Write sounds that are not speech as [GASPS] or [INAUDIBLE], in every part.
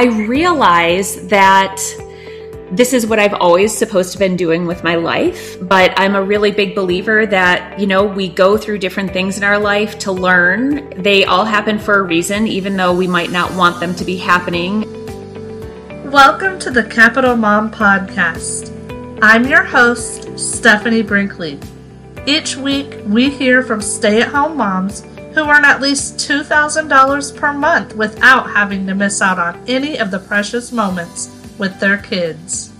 I realize that this is what I've always supposed to been doing with my life, but I'm a really big believer that, you know, we go through different things in our life to learn. They all happen for a reason, even though we might not want them to be happening. Welcome to the Capital Mom Podcast. I'm your host, Stephanie Brinkley. Each week, we hear from stay at home moms who earn at least $2,000 per month without having to miss out on any of the precious moments with their kids.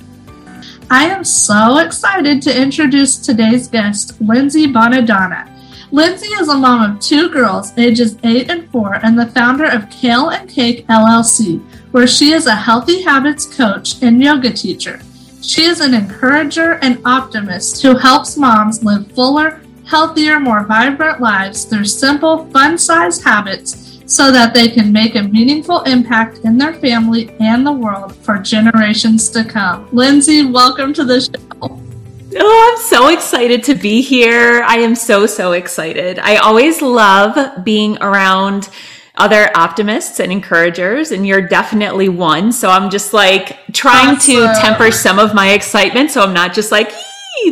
I am so excited to introduce today's guest, Lindsay Bonadonna. Lindsay is a mom of two girls, ages 8 and 4, and the founder of Kale and Cake LLC, where she is a healthy habits coach and yoga teacher. She is an encourager and optimist who helps moms live fuller, healthier, more vibrant lives through simple, fun sized habits so that they can make a meaningful impact in their family and the world for generations to come. Lindsay, welcome to the show. Oh, I'm so excited to be here. I am so, so excited. I always love being around other optimists and encouragers, and you're definitely one. So I'm just like trying awesome. to temper some of my excitement so I'm not just like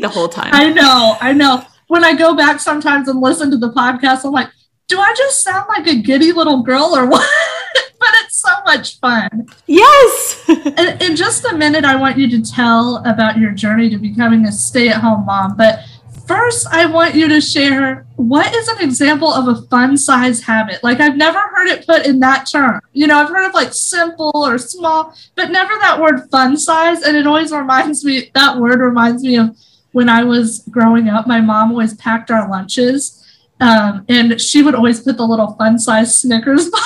the whole time. I know, I know. When I go back sometimes and listen to the podcast, I'm like, do I just sound like a giddy little girl or what? [LAUGHS] but it's so much fun. Yes. [LAUGHS] in, in just a minute, I want you to tell about your journey to becoming a stay at home mom. But first, I want you to share what is an example of a fun size habit? Like, I've never heard it put in that term. You know, I've heard of like simple or small, but never that word fun size. And it always reminds me, that word reminds me of when I was growing up, my mom always packed our lunches um, and she would always put the little fun size Snickers [LAUGHS] bar.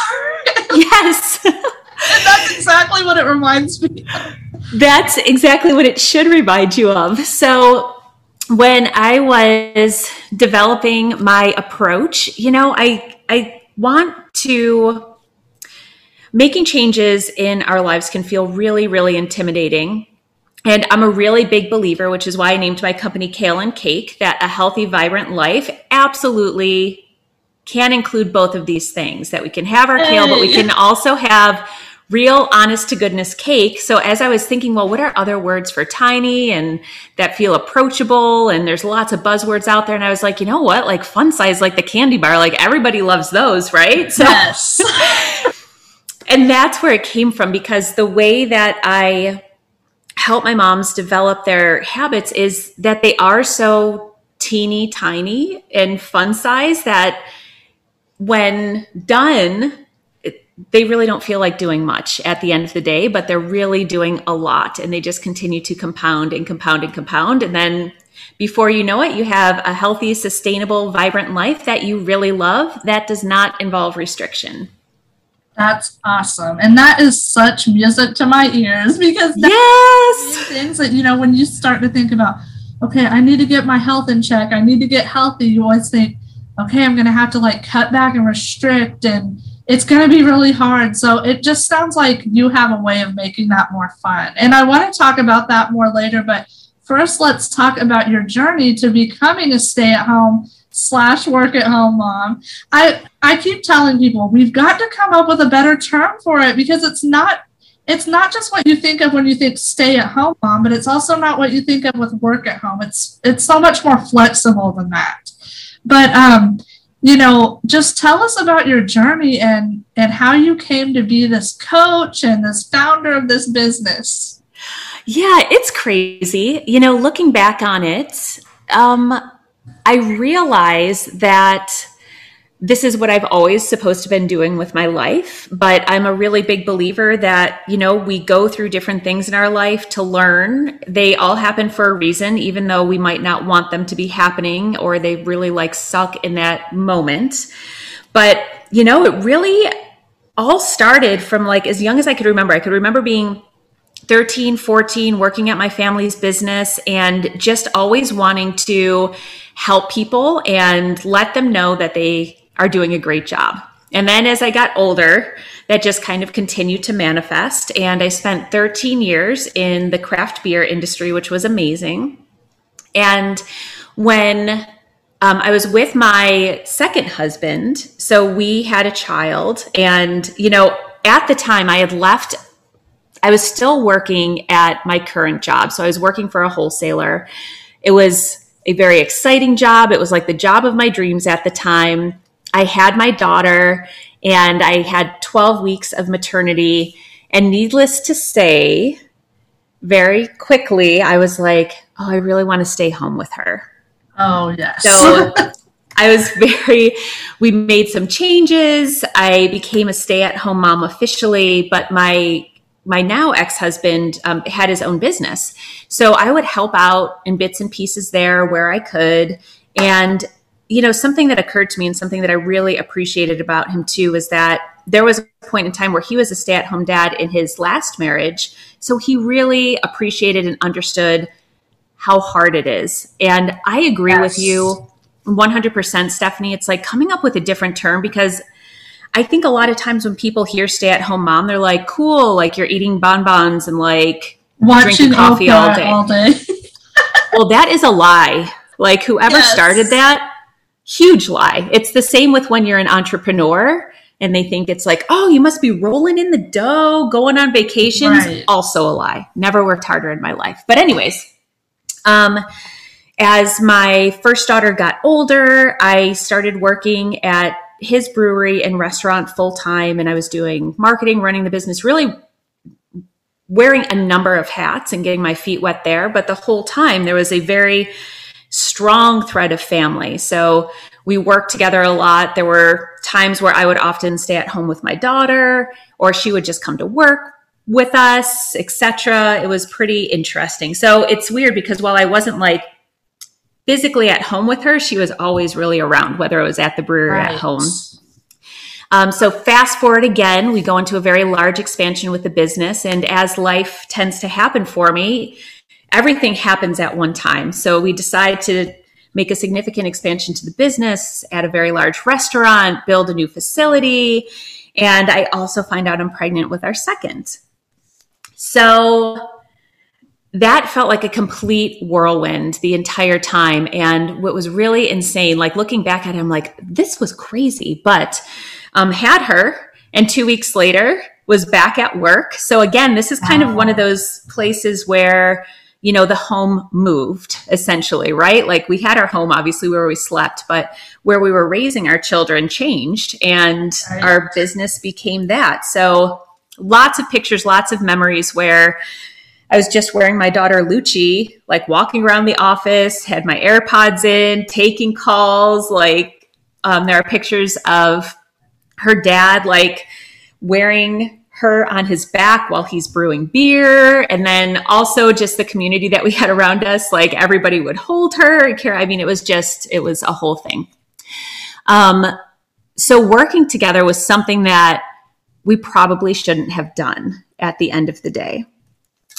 yes. [LAUGHS] that's exactly what it reminds me of. That's exactly what it should remind you of. So, when I was developing my approach, you know, I I want to making changes in our lives can feel really really intimidating and I'm a really big believer, which is why I named my company Kale and Cake, that a healthy, vibrant life absolutely can include both of these things that we can have our kale, but we can also have real honest to goodness cake. So as I was thinking, well, what are other words for tiny and that feel approachable? And there's lots of buzzwords out there. And I was like, you know what? Like fun size, like the candy bar, like everybody loves those, right? So, yes. [LAUGHS] and that's where it came from because the way that I help my moms develop their habits is that they are so teeny tiny and fun size that when done they really don't feel like doing much at the end of the day, but they're really doing a lot and they just continue to compound and compound and compound. And then before you know it, you have a healthy, sustainable, vibrant life that you really love that does not involve restriction. That's awesome. And that is such music to my ears [LAUGHS] because yes, things that, you know, when you start to think about, okay, I need to get my health in check, I need to get healthy, you always think, okay, I'm going to have to like cut back and restrict, and it's going to be really hard. So it just sounds like you have a way of making that more fun. And I want to talk about that more later, but first, let's talk about your journey to becoming a stay at home slash work at home mom. I I keep telling people we've got to come up with a better term for it because it's not it's not just what you think of when you think stay at home mom, but it's also not what you think of with work at home. It's it's so much more flexible than that. But um you know, just tell us about your journey and and how you came to be this coach and this founder of this business. Yeah, it's crazy. You know, looking back on it, um, I realize that this is what I've always supposed to been doing with my life, but I'm a really big believer that, you know, we go through different things in our life to learn. They all happen for a reason, even though we might not want them to be happening or they really like suck in that moment. But, you know, it really all started from like as young as I could remember. I could remember being 13, 14, working at my family's business and just always wanting to help people and let them know that they are doing a great job. And then as I got older, that just kind of continued to manifest. And I spent 13 years in the craft beer industry, which was amazing. And when um, I was with my second husband, so we had a child. And, you know, at the time I had left I was still working at my current job. So I was working for a wholesaler. It was a very exciting job. It was like the job of my dreams at the time. I had my daughter and I had 12 weeks of maternity. And needless to say, very quickly, I was like, oh, I really want to stay home with her. Oh, yes. So I was very, we made some changes. I became a stay at home mom officially, but my my now ex-husband um, had his own business so i would help out in bits and pieces there where i could and you know something that occurred to me and something that i really appreciated about him too is that there was a point in time where he was a stay-at-home dad in his last marriage so he really appreciated and understood how hard it is and i agree yes. with you 100% Stephanie. It's like coming up with a different term because I think a lot of times when people hear stay at home mom, they're like, cool, like you're eating bonbons and like Watching drinking coffee all day. All day. [LAUGHS] well, that is a lie. Like whoever yes. started that, huge lie. It's the same with when you're an entrepreneur and they think it's like, oh, you must be rolling in the dough, going on vacations. Right. Also a lie. Never worked harder in my life. But anyways, um, as my first daughter got older, I started working at his brewery and restaurant full time, and I was doing marketing, running the business, really wearing a number of hats and getting my feet wet there. But the whole time, there was a very strong thread of family. So we worked together a lot. There were times where I would often stay at home with my daughter, or she would just come to work with us, etc. It was pretty interesting. So it's weird because while I wasn't like physically at home with her, she was always really around, whether it was at the brewery right. or at home. Um, so fast forward again, we go into a very large expansion with the business, and as life tends to happen for me, everything happens at one time. So we decide to make a significant expansion to the business, add a very large restaurant, build a new facility, and I also find out I'm pregnant with our second. So that felt like a complete whirlwind the entire time. And what was really insane, like looking back at him, like this was crazy, but um, had her. And two weeks later was back at work. So again, this is kind wow. of one of those places where, you know, the home moved essentially, right? Like we had our home, obviously, where we slept, but where we were raising our children changed and right. our business became that. So lots of pictures, lots of memories where, I was just wearing my daughter Lucci, like walking around the office, had my AirPods in, taking calls. Like, um, there are pictures of her dad, like wearing her on his back while he's brewing beer. And then also just the community that we had around us, like everybody would hold her and care. I mean, it was just, it was a whole thing. Um, so working together was something that we probably shouldn't have done at the end of the day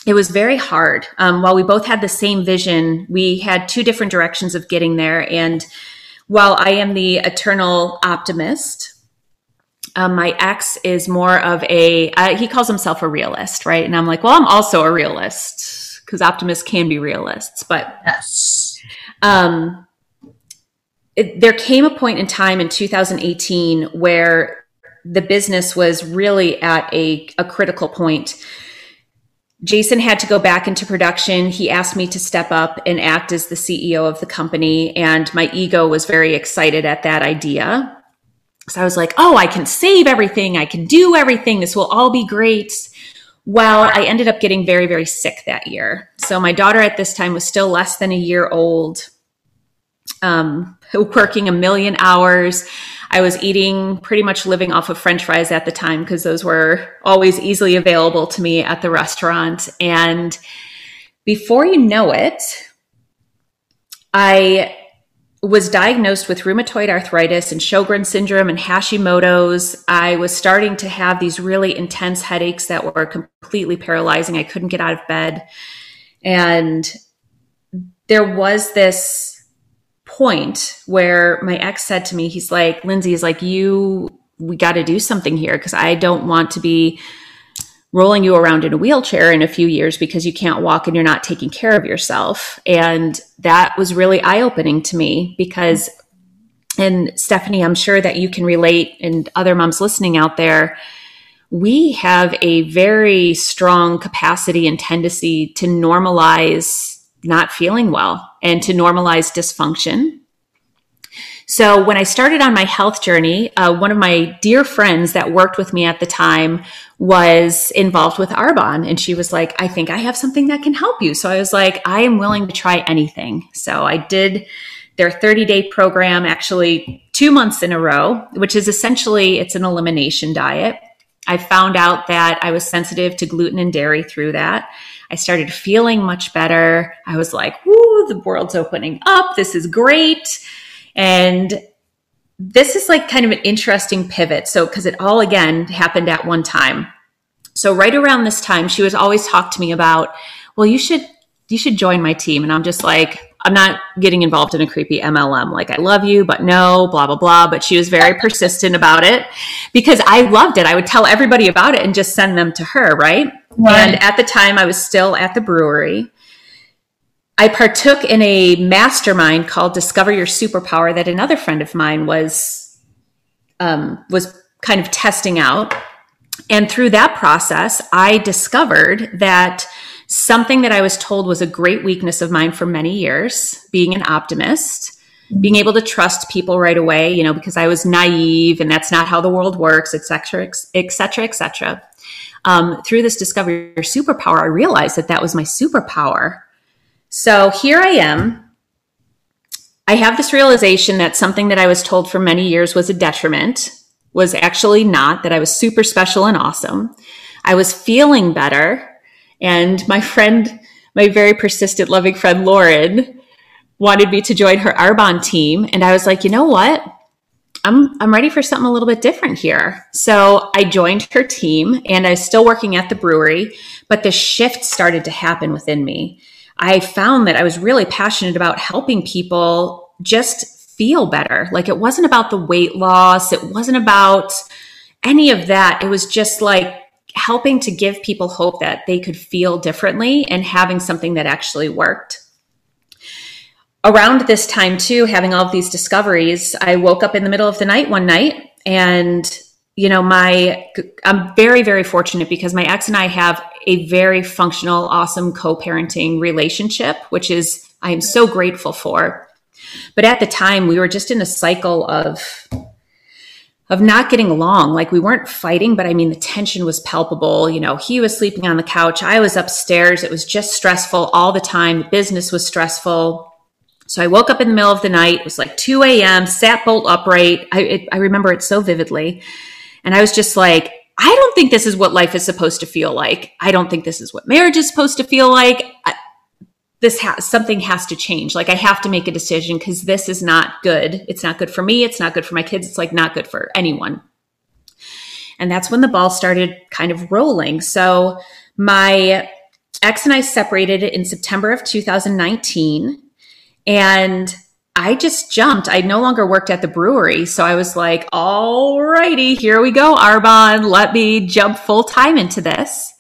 it was very hard. Um, while we both had the same vision, we had two different directions of getting there. And while I am the eternal optimist, um, my ex is more of a, uh, he calls himself a realist, right? And I'm like, well, I'm also a realist because optimists can be realists. But yes. Um, it, there came a point in time in 2018 where the business was really at a, a critical point Jason had to go back into production. He asked me to step up and act as the CEO of the company. And my ego was very excited at that idea. So I was like, oh, I can save everything. I can do everything. This will all be great. Well, I ended up getting very, very sick that year. So my daughter at this time was still less than a year old, um, working a million hours. I was eating pretty much living off of french fries at the time because those were always easily available to me at the restaurant. And before you know it, I was diagnosed with rheumatoid arthritis and Sjogren syndrome and Hashimoto's. I was starting to have these really intense headaches that were completely paralyzing. I couldn't get out of bed. And there was this point where my ex said to me, he's like, Lindsay is like, you, we got to do something here because I don't want to be rolling you around in a wheelchair in a few years because you can't walk and you're not taking care of yourself. And that was really eye opening to me because, and Stephanie, I'm sure that you can relate and other moms listening out there we have a very strong capacity and tendency to normalize not feeling well and to normalize dysfunction. So, when I started on my health journey, uh, one of my dear friends that worked with me at the time was involved with Arbonne. And she was like, I think I have something that can help you. So, I was like, I am willing to try anything. So, I did their 30 day program actually two months in a row, which is essentially it's an elimination diet. I found out that I was sensitive to gluten and dairy through that. I started feeling much better. I was like, whoo, the world's opening up. This is great. And this is like kind of an interesting pivot. So, because it all again happened at one time. So, right around this time, she was always talk to me about, well, you should you should join my team. And I'm just like, I'm not getting involved in a creepy MLM. Like, I love you, but no, blah, blah, blah. But she was very [LAUGHS] persistent about it because I loved it. I would tell everybody about it and just send them to her, right? right. And at the time, I was still at the brewery. I partook in a mastermind called Discover Your Superpower that another friend of mine was um, was kind of testing out. And through that process, I discovered that something that I was told was a great weakness of mine for many years, being an optimist, being able to trust people right away, you know, because I was naive and that's not how the world works, et cetera, et cetera, et cetera. Um, through this discovery your superpower, I realized that that was my superpower. So here I am. I have this realization that something that I was told for many years was a detriment was actually not, that I was super special and awesome. I was feeling better and my friend, my very persistent, loving friend, Lauren, wanted me to join her Arbonne team. And I was like, you know what? I'm, I'm ready for something a little bit different here. So I joined her team and I was still working at the brewery, but the shift started to happen within me. I found that I was really passionate about helping people just feel better. Like it wasn't about the weight loss. It wasn't about any of that. It was just like helping to give people hope that they could feel differently and having something that actually worked. Around this time, too, having all of these discoveries, I woke up in the middle of the night one night and you know my i'm very very fortunate because my ex and i have a very functional awesome co-parenting relationship which is i am so grateful for but at the time we were just in a cycle of of not getting along. Like we weren't fighting, but I mean, the tension was palpable. You know, he was sleeping on the couch. I was upstairs. It was just stressful all the time. The business was stressful. So I woke up in the middle of the night. It was like 2 a.m., sat bolt upright. I, it, I remember it so vividly. And I was just like, I don't think this is what life is supposed to feel like. I don't think this is what marriage is supposed to feel like. I, this has something has to change. Like I have to make a decision because this is not good. It's not good for me. It's not good for my kids. It's like not good for anyone. And that's when the ball started kind of rolling. So my ex and I separated in September of 2019. And I just jumped. I no longer worked at the brewery. So I was like, all righty, here we go, Arbonne. Let me jump full time into this.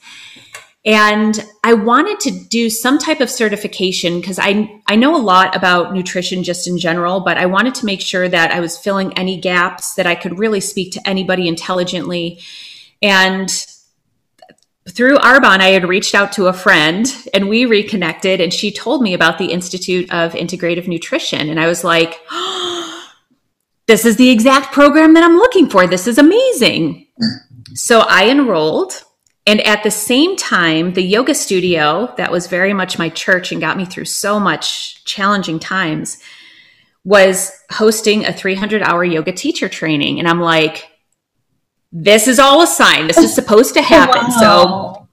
And I wanted to do some type of certification because I, I know a lot about nutrition just in general, but I wanted to make sure that I was filling any gaps that I could really speak to anybody intelligently. And through Arbonne, I had reached out to a friend and we reconnected, and she told me about the Institute of Integrative Nutrition. And I was like, [GASPS] this is the exact program that I'm looking for. This is amazing. So I enrolled and at the same time, the yoga studio that was very much my church and got me through so much challenging times was hosting a 300 hour yoga teacher training. And I'm like, this is all a sign. This is [LAUGHS] supposed to happen. Wow. So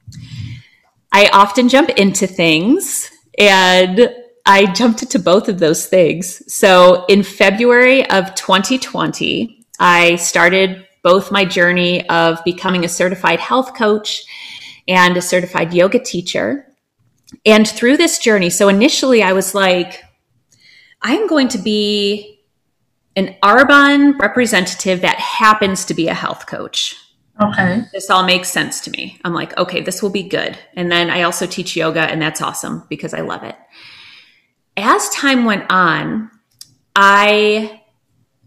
I often jump into things and I jumped into both of those things. So in February of 2020, I started both my journey of becoming a certified health coach and a certified yoga teacher. And through this journey, so initially I was like, I'm going to be an Arbonne representative that happens to be a health coach. Okay. This all makes sense to me. I'm like, okay, this will be good. And then I also teach yoga, and that's awesome because I love it. As time went on, I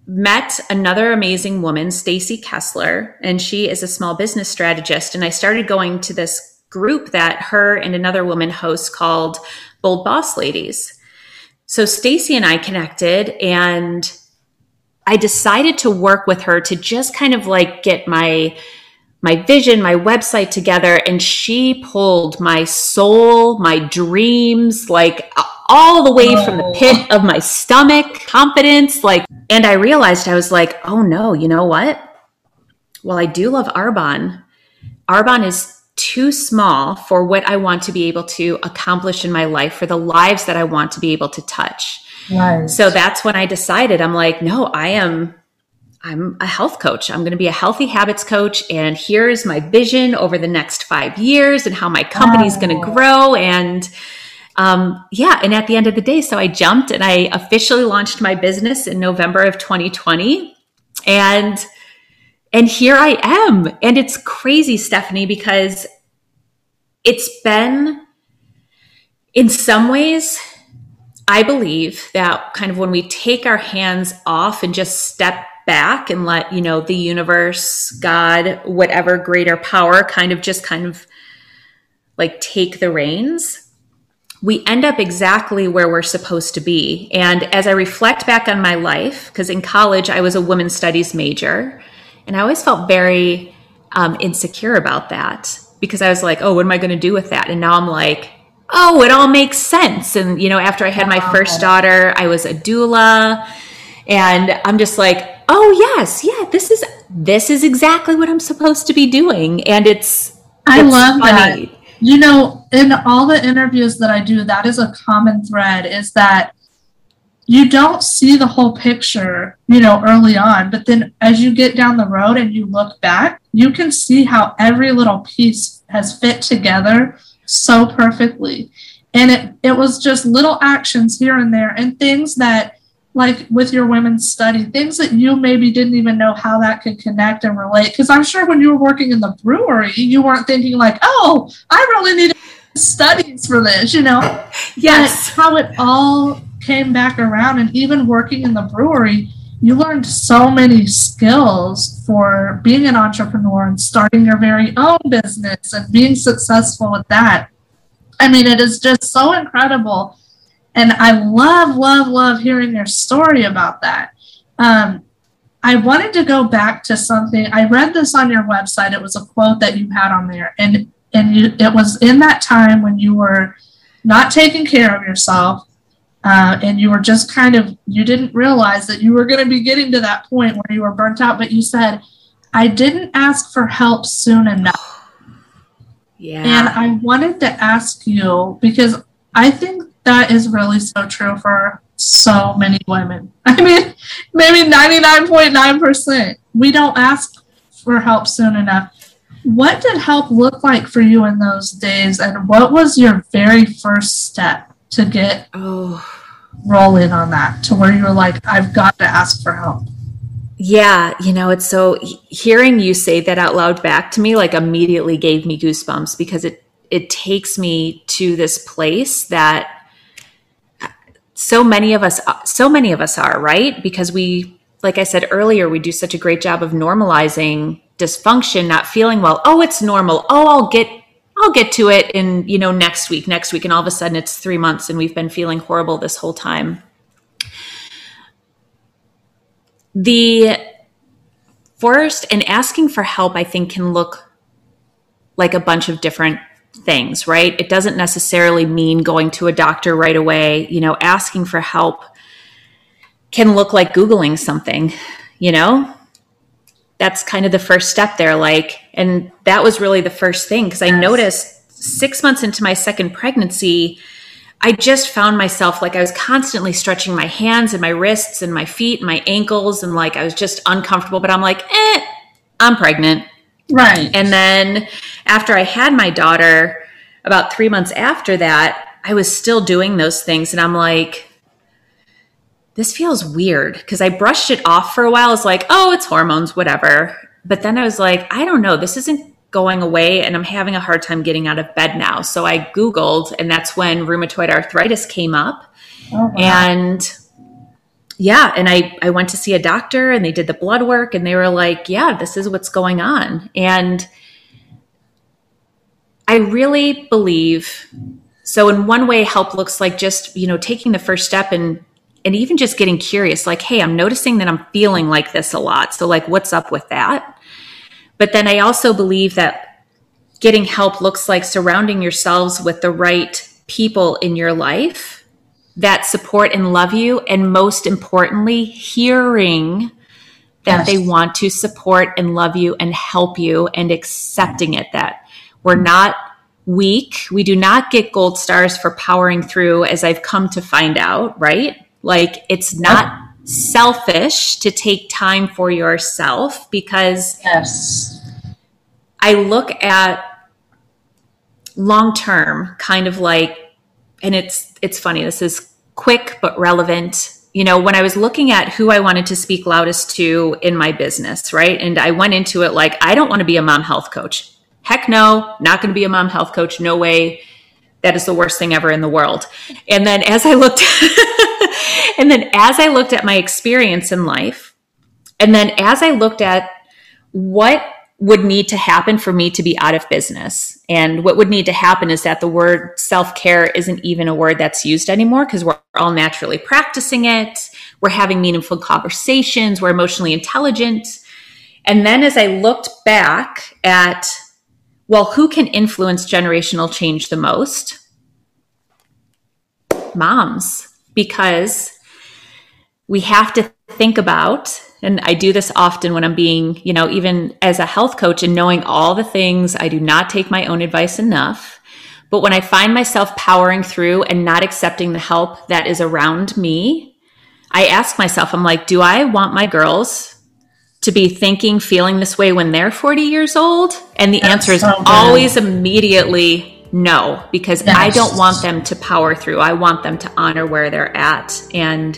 met another amazing woman, Stacy Kessler, and she is a small business strategist. And I started going to this group that her and another woman host called Bold Boss Ladies. So Stacy and I connected and I decided to work with her to just kind of like get my my vision, my website together and she pulled my soul, my dreams, like all the way from the pit of my stomach, confidence, like and I realized I was like, "Oh no, you know what? Well, I do love Arbonne, Arbonne is too small for what I want to be able to accomplish in my life, for the lives that I want to be able to touch. Right. So that's when I decided I'm like, no, I am I'm a health coach. I'm going to be a healthy habits coach and here's my vision over the next 5 years and how my company's going to grow and um, yeah, and at the end of the day, so I jumped and I officially launched my business in November of 2020. And and here I am. And it's crazy, Stephanie, because it's been, in some ways, I believe that kind of when we take our hands off and just step back and let, you know, the universe, God, whatever greater power kind of just kind of like take the reins, we end up exactly where we're supposed to be. And as I reflect back on my life, because in college I was a women's studies major, and I always felt very um, insecure about that because I was like, oh, what am I going to do with that? And now I'm like, oh, it all makes sense. And, you know, after I had my first daughter, I was a doula. And I'm just like, oh, yes, yeah, this is, this is exactly what I'm supposed to be doing. And it's, I love funny. that. You know, in all the interviews that I do, that is a common thread is that you don't see the whole picture, you know, early on, but then as you get down the road and you look back, you can see how every little piece has fit together so perfectly. And it, it was just little actions here and there and things that, like with your women's study, things that you maybe didn't even know how that could connect and relate. Because I'm sure when you were working in the brewery, you weren't thinking, like, oh, I really need studies for this, you know? [LAUGHS] Yes. But how it all came back around and even working in the brewery you learned so many skills for being an entrepreneur and starting your very own business and being successful with that i mean it is just so incredible and i love love love hearing your story about that. Um, i wanted to go back to something. I read this on your website. It was a quote that you had on there. And and you, it was in that time when you were not taking care of yourself uh, and you were just kind of you didn't realize that you were going to be getting to that point where you were burnt out. But you said i didn't ask for help soon enough. Yeah. And i wanted to ask you because i think that is really so true for so many women [LAUGHS] i mean maybe 99.9% we don't ask for help soon enough what did help look like for you in those days and what was your very first step to get oh. roll in on that to where you were like, I've got to ask for help? Yeah, you know, it's so hearing you say that out loud back to me like immediately gave me goosebumps because it it takes me to this place that so many of us so many of us are, right? Because we like I said earlier, we do such a great job of normalizing dysfunction, not feeling well. Oh, it's normal. Oh, I'll get I'll get to it in, you know, next week, next week. And all of a sudden it's three months and we've been feeling horrible this whole time. The first and asking for help, I think, can look like a bunch of different things, right? It doesn't necessarily mean going to a doctor right away. You know, asking for help can look like Googling something, you know? that's kind of the first step there like and that was really the first thing because i noticed six months into my second pregnancy i just found myself like i was constantly stretching my hands and my wrists and my feet and my ankles and like i was just uncomfortable but i'm like eh i'm pregnant right and then after i had my daughter about three months after that i was still doing those things and i'm like this feels weird because I brushed it off for a while. It's like, oh, it's hormones, whatever. But then I was like, I don't know, this isn't going away and I'm having a hard time getting out of bed now. So I Googled, and that's when rheumatoid arthritis came up. Oh, wow. And yeah, and I, I went to see a doctor and they did the blood work and they were like, yeah, this is what's going on. And I really believe so in one way help looks like just, you know, taking the first step and and even just getting curious like, hey, I'm noticing that I'm feeling like this a lot. So like what's up with that? But then I also believe that getting help looks like surrounding yourselves with the right people in your life that support and love you and most importantly hearing that yes. they want to support and love you and help you and accepting it that we're not weak. We do not get gold stars for powering through, as I've come to find out, right? Like it's not selfish to take time for yourself because yes. I look at long term kind of like and it's it's funny this is quick but relevant you know when i was looking at who i wanted to speak loudest to in my business right and i went into it like i don't want to be a mom health coach heck no, not going to be a mom health coach. No way. That is the worst thing ever in the world. And then as I looked, [LAUGHS] and then as I looked at my experience in life, and then as I looked at what would need to happen for me to be out of business. And what would need to happen is that the word self care isn't even a word that's used anymore because we're all naturally practicing it. We're having meaningful conversations. We're emotionally intelligent. And then as I looked back at well, who can influence generational change the most? Moms, because we have to think about, and I do this often when I'm being, you know, even as a health coach and knowing all the things, I do not take my own advice enough. But when I find myself powering through and not accepting the help that is around me, I ask myself, I'm like, do I want my girls to be thinking, feeling this way when they're 40 years old? And the That's answer is so always immediately no, because yes. I don't want them to power through. I want them to honor where they're at. And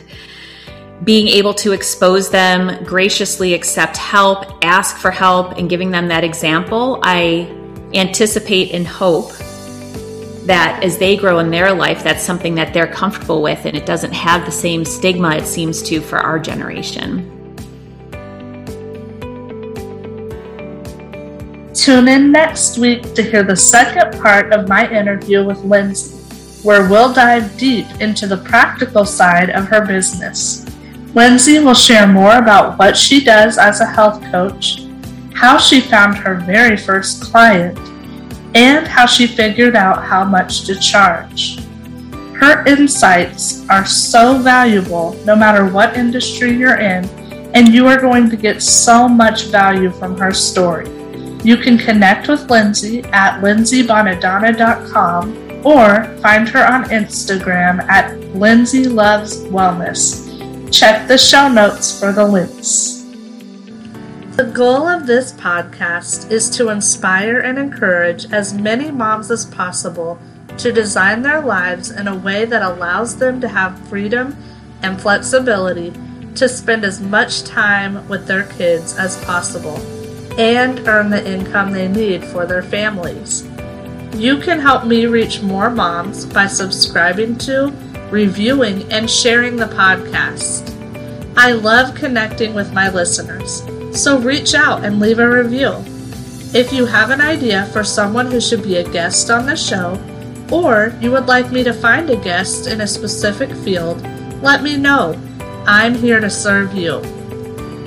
being able to expose them, graciously accept help, ask for help, and giving them that example, I anticipate and hope that as they grow in their life, that's something that they're comfortable with and it doesn't have the same stigma it seems to for our generation. Tune in next week to hear the second part of my interview with Lindsay, where we'll dive deep into the practical side of her business. Lindsay will share more about what she does as a health coach, how she found her very first client, and how she figured out how much to charge. Her insights are so valuable no matter what industry you're in, and you are going to get so much value from her story. You can connect with Lindsay at lindsaybonadonna.com or find her on Instagram at Lindsay. Check the show notes for the links. The goal of this podcast is to inspire and encourage as many moms as possible to design their lives in a way that allows them to have freedom and flexibility to spend as much time with their kids as possible and earn the income they need for their families. You can help me reach more moms by subscribing to, reviewing, and sharing the podcast. I love connecting with my listeners, so reach out and leave a review. If you have an idea for someone who should be a guest on the show, or you would like me to find a guest in a specific field, let me know. I'm here to serve you.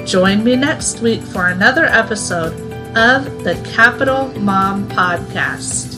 Join me next week for another episode of the Capital Mom Podcast.